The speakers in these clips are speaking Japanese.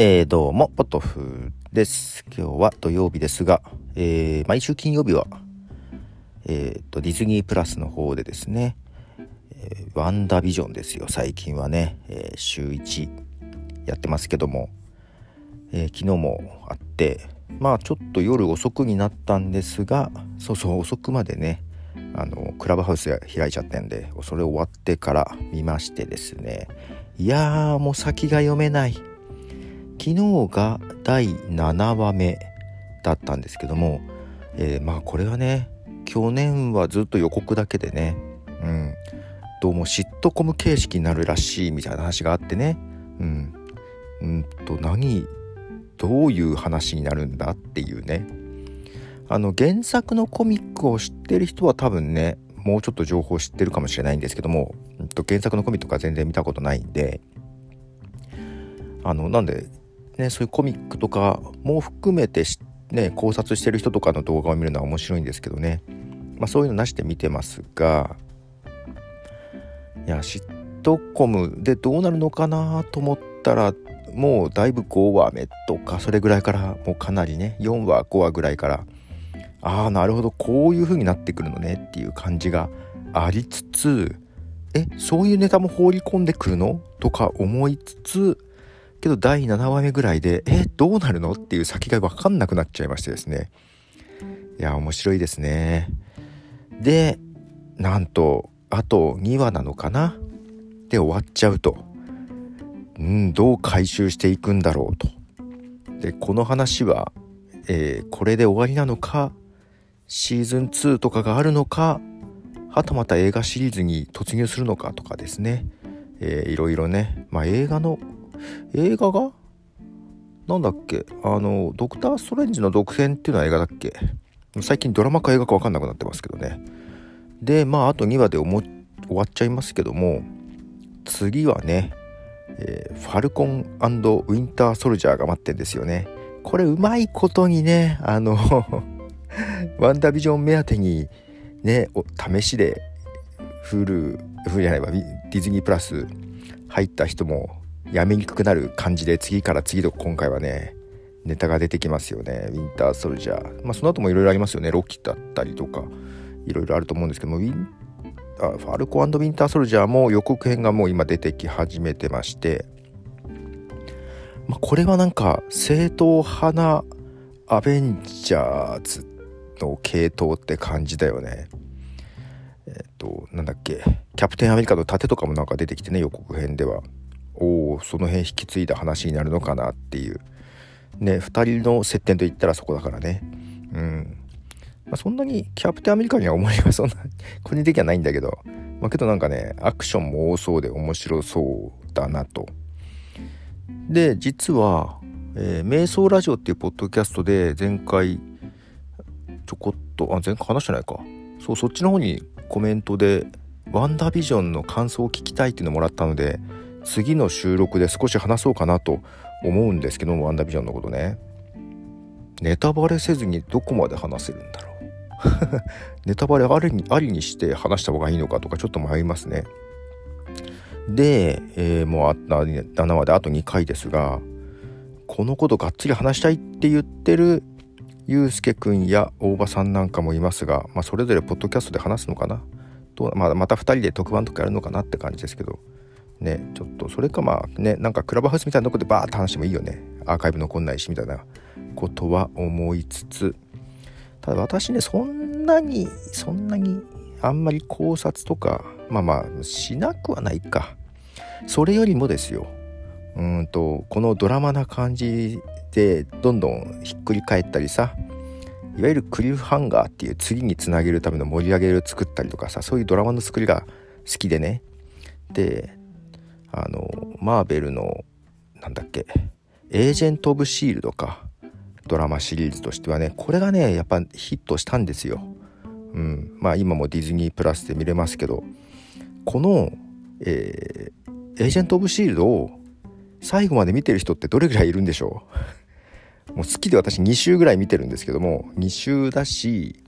えー、どうも、ポトフです。今日は土曜日ですが、えー、毎週金曜日は、えーと、ディズニープラスの方でですね、えー、ワンダービジョンですよ、最近はね、え、週1やってますけども、え、昨日もあって、まあちょっと夜遅くになったんですが、そうそう遅くまでね、あのクラブハウスが開いちゃったんでそれ終わってから見ましてですねいやーもう先が読めない昨日が第7話目だったんですけども、えー、まあこれはね去年はずっと予告だけでねうんどうもシットコム形式になるらしいみたいな話があってねうんうんと何どういう話になるんだっていうね。あの原作のコミックを知ってる人は多分ねもうちょっと情報知ってるかもしれないんですけども原作のコミックとか全然見たことないんであのなんでねそういうコミックとかも含めてね考察してる人とかの動画を見るのは面白いんですけどね。まあそういうのなしで見てますがいやシットコムでどうなるのかなと思ったらもうだいぶ5話目とかそれぐらいからもうかなりね4話5話ぐらいからああなるほどこういう風になってくるのねっていう感じがありつつえそういうネタも放り込んでくるの？とか思いつつけど第7話目ぐらいでえどうなるの？っていう先が分かんなくなっちゃいましてですね。いや面白いですね。でなんとあと2話なのかな？で終わっちゃうと。うんどう回収していくんだろうと。でこの話は、えー、これで終わりなのか？シーズン2とかがあるのか？はたまた映画シリーズに突入するのかとかですね、えー、いろいろね、まあ、映画の映画が？なんだっけ？あのドクター・ストレンジの続編っていうのは映画だっけ？最近ドラマか映画か分かんなくなってますけどね。でまああと2話で終わっちゃいますけども次はね、えー、ファルコンウィンター・ソルジャーが待ってんですよね。これうまいことにねあの ワンダービジョン目当てにね試しでフルフルじゃないわディズニープラス入った人もやめにくくなる感じで次から次と今回はねネタが出てきますよね。ウィンターソルジャーまあその後もいろいろありますよね。ロキだったりとかいろいろあると思うんですけどもウィンあファルコウィンターソルジャーも予告編がもう今出てき始めてまして、まあ、これはなんか正統派なアベンジャーズの系統って感じだよね。えっ、となんだっけ。キャプテンアメリカの盾とかもなんか出てきてね予告編では。おおその辺引き継いだ話になるのかなっていう。ね2人の接点といったらそこだからね。うん。まあ、そんなにキャプテンアメリカには思いはそんな個人的にはないんだけど。まあけどなんかねアクションも多そうで面白そうだなと。で実は、えー、瞑想ラジオっていうポッドキャストで前回ちょこっとあ前回話してないか。そうそっちの方にコメントで「ワンダービジョンの感想を聞きたい」っていうのもらったので次の収録で少し話そうかなと思うんですけどもワンダービジョンのことね。ネタバレせずにどこまで話せるんだろう。ネタバレありにありにして話した方がいいのかとかちょっと迷いますね。で、えー、もう7話であと2回ですがこのことがっつり話したいって言ってるゆうすけくんや大場さんなんかもいますが、まあ、それぞれポッドキャストで話すのかなと、まあ、また2人で特番とかやるのかなって感じですけど。ねちょっとそれかまあねなんかクラブハウスみたいなとこでバーッと話してもいいよね。アーカイブ残んないしみたいな。ことは思いつつ。ただ私ねそんなにそんなにあんまり考察とかまあまあしなくはないか。それよりもですよ。うんとこのドラマな感じでどんどんひっくり返ったりさいわゆるクリフハンガーっていう次につなげるための盛り上げる作ったりとかさそういうドラマの作りが好きでね。であのマーベルのなんだっけエージェント・オブ・シールドかドラマシリーズとしてはねこれがねやっぱヒットしたんですよ。うん、まあ今もディズニープラスで見れますけどこの、えー、エージェント・オブ・シールドを最後まで見てる人ってどれぐらいいるんでしょう？もう好きで私2週ぐらい見てるんですけども2週だし、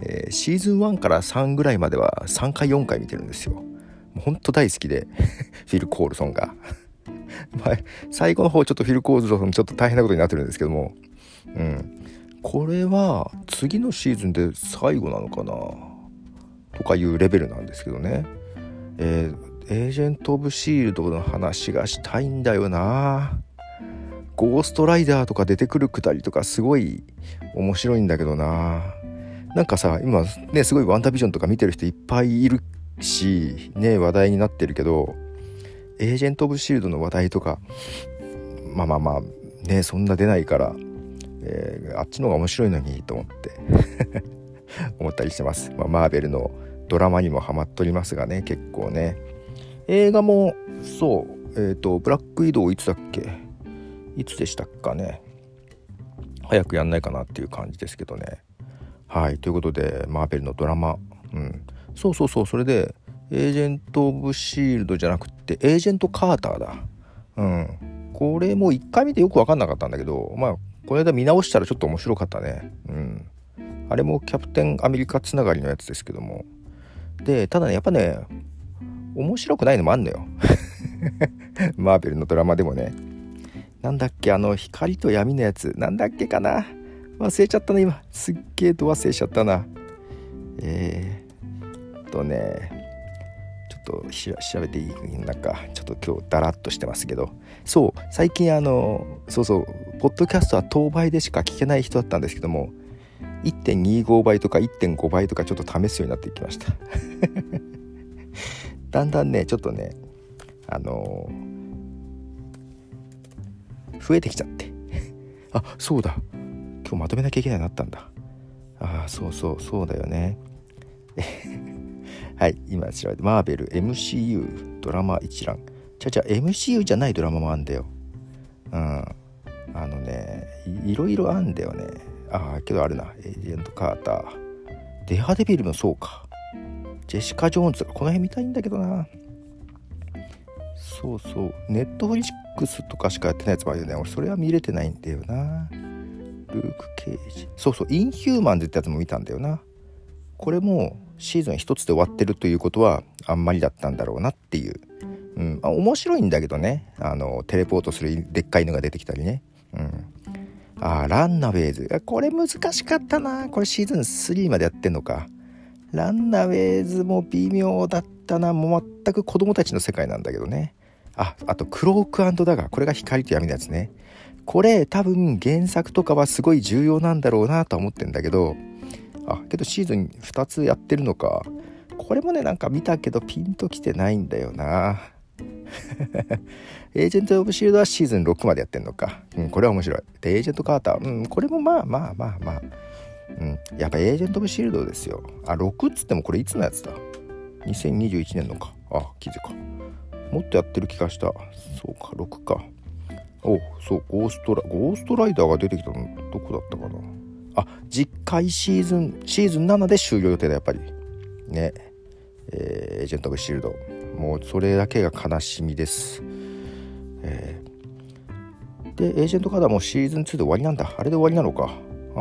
えー、シーズン1から3ぐらいまでは3回4回見てるんですよ。もうほんと大好きで フィル・コールソンが、最後の方ちょっとフィル・コーズロさんちょっと大変なことになってるんですけども、うん、これは次のシーズンで最後なのかな？とかいうレベルなんですけどね、えー、エージェント・オブ・シールドの話がしたいんだよな。ゴーストライダーとか出てくるくだりとかすごい面白いんだけどな。なんかさ今ねすごいワンダービジョンとか見てる人いっぱいいるしね話題になってるけどエージェント・オブ・シールドの話題とかまあまあまあねそんな出ないから、えー、あっちの方が面白いのにと思って 思ったりしてます、まあ、マーベルのドラマにもハマっとりますがね結構ね。映画もそうえっ、ー、とブラック移動いつだっけ？いつでしたっかね？早くやんないかなっていう感じですけどね。はいということでマーベルのドラマうん。そうそうそうそれでエージェント・オブ・シールドじゃなくってエージェント・カーターだ。うん。これも1回見てよく分かんなかったんだけどまあこの間見直したらちょっと面白かったね。うん。あれもキャプテンアメリカつながりのやつですけども。でただねやっぱね面白くないのもあんのよ。マーベルのドラマでもね。なんだっけあの光と闇のやつ。なんだっけかな。忘れちゃったな今。すっげえと忘れちゃったな。えー、とねちょっと調べていいなんかちょっと今日ダラッとしてますけど。そう最近あのそうそうポッドキャストは当倍でしか聞けない人だったんですけども1.25倍とか1.5倍とかちょっと試すようになってきました。だんだんねちょっとねあの、増えてきちゃって。あそうだ。今日まとめなきゃいけないようになったんだ。ああそうそうそうだよね。はい今調べてマーベル MCU ドラマ一覧。ちゃちゃ MCU じゃないドラマもあんだよ。うん。あのねいろいろあんだよね。ああけどあるな。エージェント・カーターデハデビルもそうか。ジェシカ・ジョーンズとかこの辺見たいんだけどな。そうそう。ネットフリックスとかしかやってないやつもあるよね。俺それは見れてないんだよな。ルーク・ケージ。そうそうインヒューマンズってやつも見たんだよな。これもシーズン1つで終わってるということはあんまりだったんだろうなっていう、うん、あ面白いんだけどね。あのテレポートするでっかいのが出てきたりね、うん、あランナウェイズ。これ難しかったな。これシーズン3までやってんのか。ランナウェイズも微妙だったな。もう全く子供たちの世界なんだけどね。ああとクロークダガー。これが光と闇のやつね。これ多分原作とかはすごい重要なんだろうなとは思ってんだけどあけどシーズン2つやってるのかこれもねなんか見たけどピンときてないんだよなエージェント・オブ・シールドはシーズン6までやってんのか。うん、これは面白い。で、エージェント・カーター。うん、これもまあまあまあまあ。うん、やっぱエージェント・オブ・シールドですよ。あ、6っつってもこれいつのやつだ ?2021 年のか。あ、記事か。もっとやってる気がした。そうか、6か。おそう、ゴーストラ、ゴーストライダーが出てきたの、どこだったかな？あ、実回シーズン、シーズン7で終了予定だ、やっぱり。ね。えー、エージェント・オブ・シールド。もうそれだけが悲しみです。えー、で、エージェントカードはもうシーズン2で終わりなんだ。あれで終わりなのか。あー、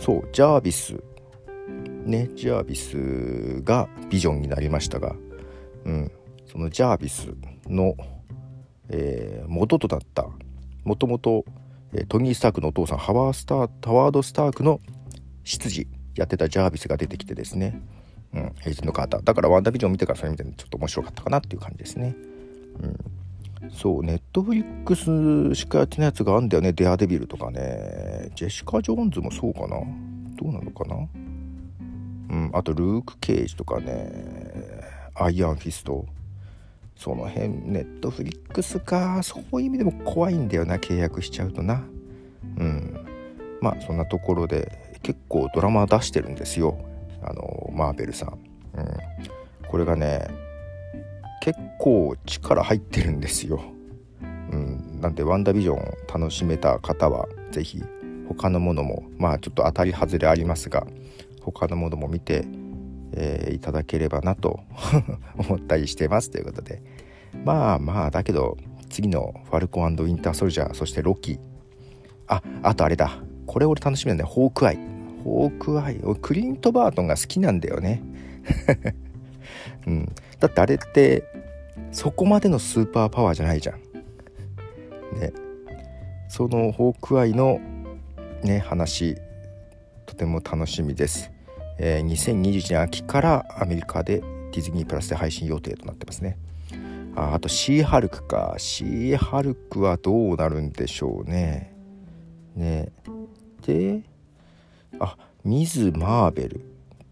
そう、ジャービス。ね、ジャービスがビジョンになりましたが、うん、そのジャービスの、えー、元となったもともとトニー・スタークのお父さんハワースターハワード・スタークの執事やってたジャービスが出てきてですね、うん、エージェントカーターだからワンダビジョン見てからそれ見てちょっと面白かったかなっていう感じですね、うん、そう Netflix しかやってないやつがあるんだよね。デアデビルとかね。ジェシカ・ジョーンズもそうかな。どうなのかな。うんあとルーク・ケージとかね。アイアンフィスト。その辺 Netflix かそういう意味でも怖いんだよな契約しちゃうとな。うん。まあそんなところで結構ドラマ出してるんですよ。あのマーベルさん、うん、これがね結構力入ってるんですよ、うん、なんでワンダービジョンを楽しめた方は是非他のものもまあちょっと当たり外れありますが他のものも見てえー、いただければなと 思ったりしてますということで。まあまあだけど次のファルコンウィンターソルジャーそしてロキああとあれだ。これ俺楽しみなんだよ。ホークアイ。ホークアイ。クリント・バートンが好きなんだよね。うん、だってあれってそこまでのスーパーパワーじゃないじゃん。ね。そのホークアイのね話とても楽しみです。えー、2021年秋からアメリカでディズニープラスで配信予定となってますね。ああとシーハルクかシーハルクはどうなるんでしょうね。ねであミズ・マーベル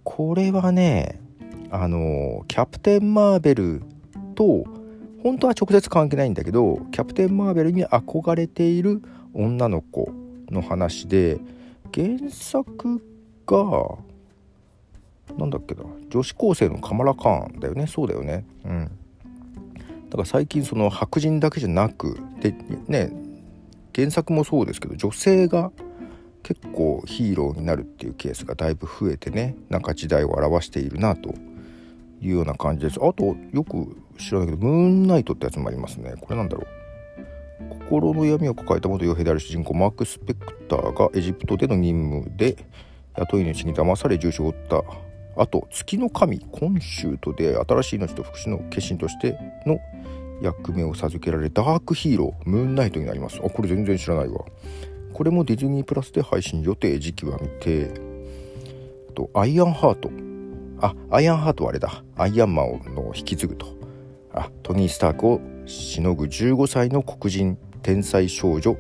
これはねあのキャプテン・マーベルと本当は直接関係ないんだけどキャプテン・マーベルに憧れている女の子の話で原作がなんだっけな。女子高生のカマラ・カーンだよね。そうだよね。うん。だから最近その白人だけじゃなくでね原作もそうですけど女性が結構ヒーローになるっていうケースがだいぶ増えてね。なんか時代を表しているなというような感じです。あとよく知らないけどムーンナイトってやつもありますね。これなんだろう。心の闇を抱えた元傭兵である主人公マーク・スペクターがエジプトでの任務で雇い主に騙され重傷を負った。あと月の神コンシュートで新しい命と福祉の化身としての役目を授けられダークヒーロームーンナイトになります。あこれ全然知らないわ。これもディズニープラスで配信予定時期は見てあとアイアンハート。あアイアンハートはあれだ。アイアンマンの引き継ぐと。あトニー・スタークをしのぐ15歳の黒人天才少女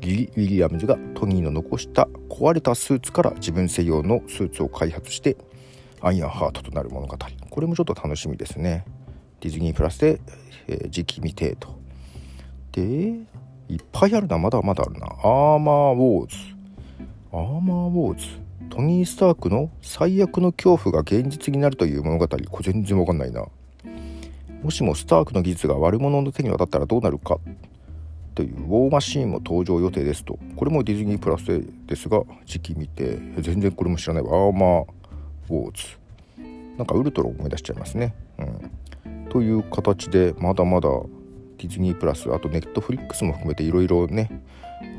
ギリ・ウィリアムズがトニーの残した壊れたスーツから自分専用のスーツを開発してアイアンハートとなる物語。これもちょっと楽しみですね。ディズニープラスで、えー、時期未定と。でいっぱいあるな。まだまだあるな。アーマーウォーズ。アーマーウォーズ。トニー・スタークの最悪の恐怖が現実になるという物語。これ全然わかんないな。もしもスタークの技術が悪者の手に渡ったらどうなるか。というウォーマシーンも登場予定ですと。これもディズニープラスですが時期見て全然これも知らない。わアーマーウォーズなんかウルトラ思い出しちゃいますね、うん、という形でまだまだディズニープラスあとネットフリックスも含めていろいろね。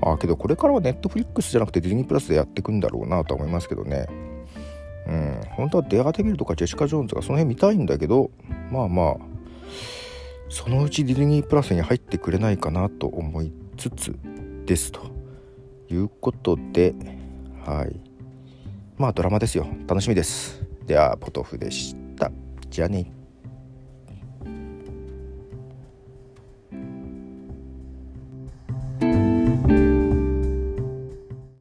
あけどこれからはネットフリックスじゃなくてディズニープラスでやっていくんだろうなと思いますけどね。うん。本当はデアデビルとかジェシカ・ジョーンズとかその辺見たいんだけどまあまあそのうちディズニープラスに入ってくれないかなと思いつつですということではい。まあドラマですよ。楽しみです。ではポトフでした。じゃあね。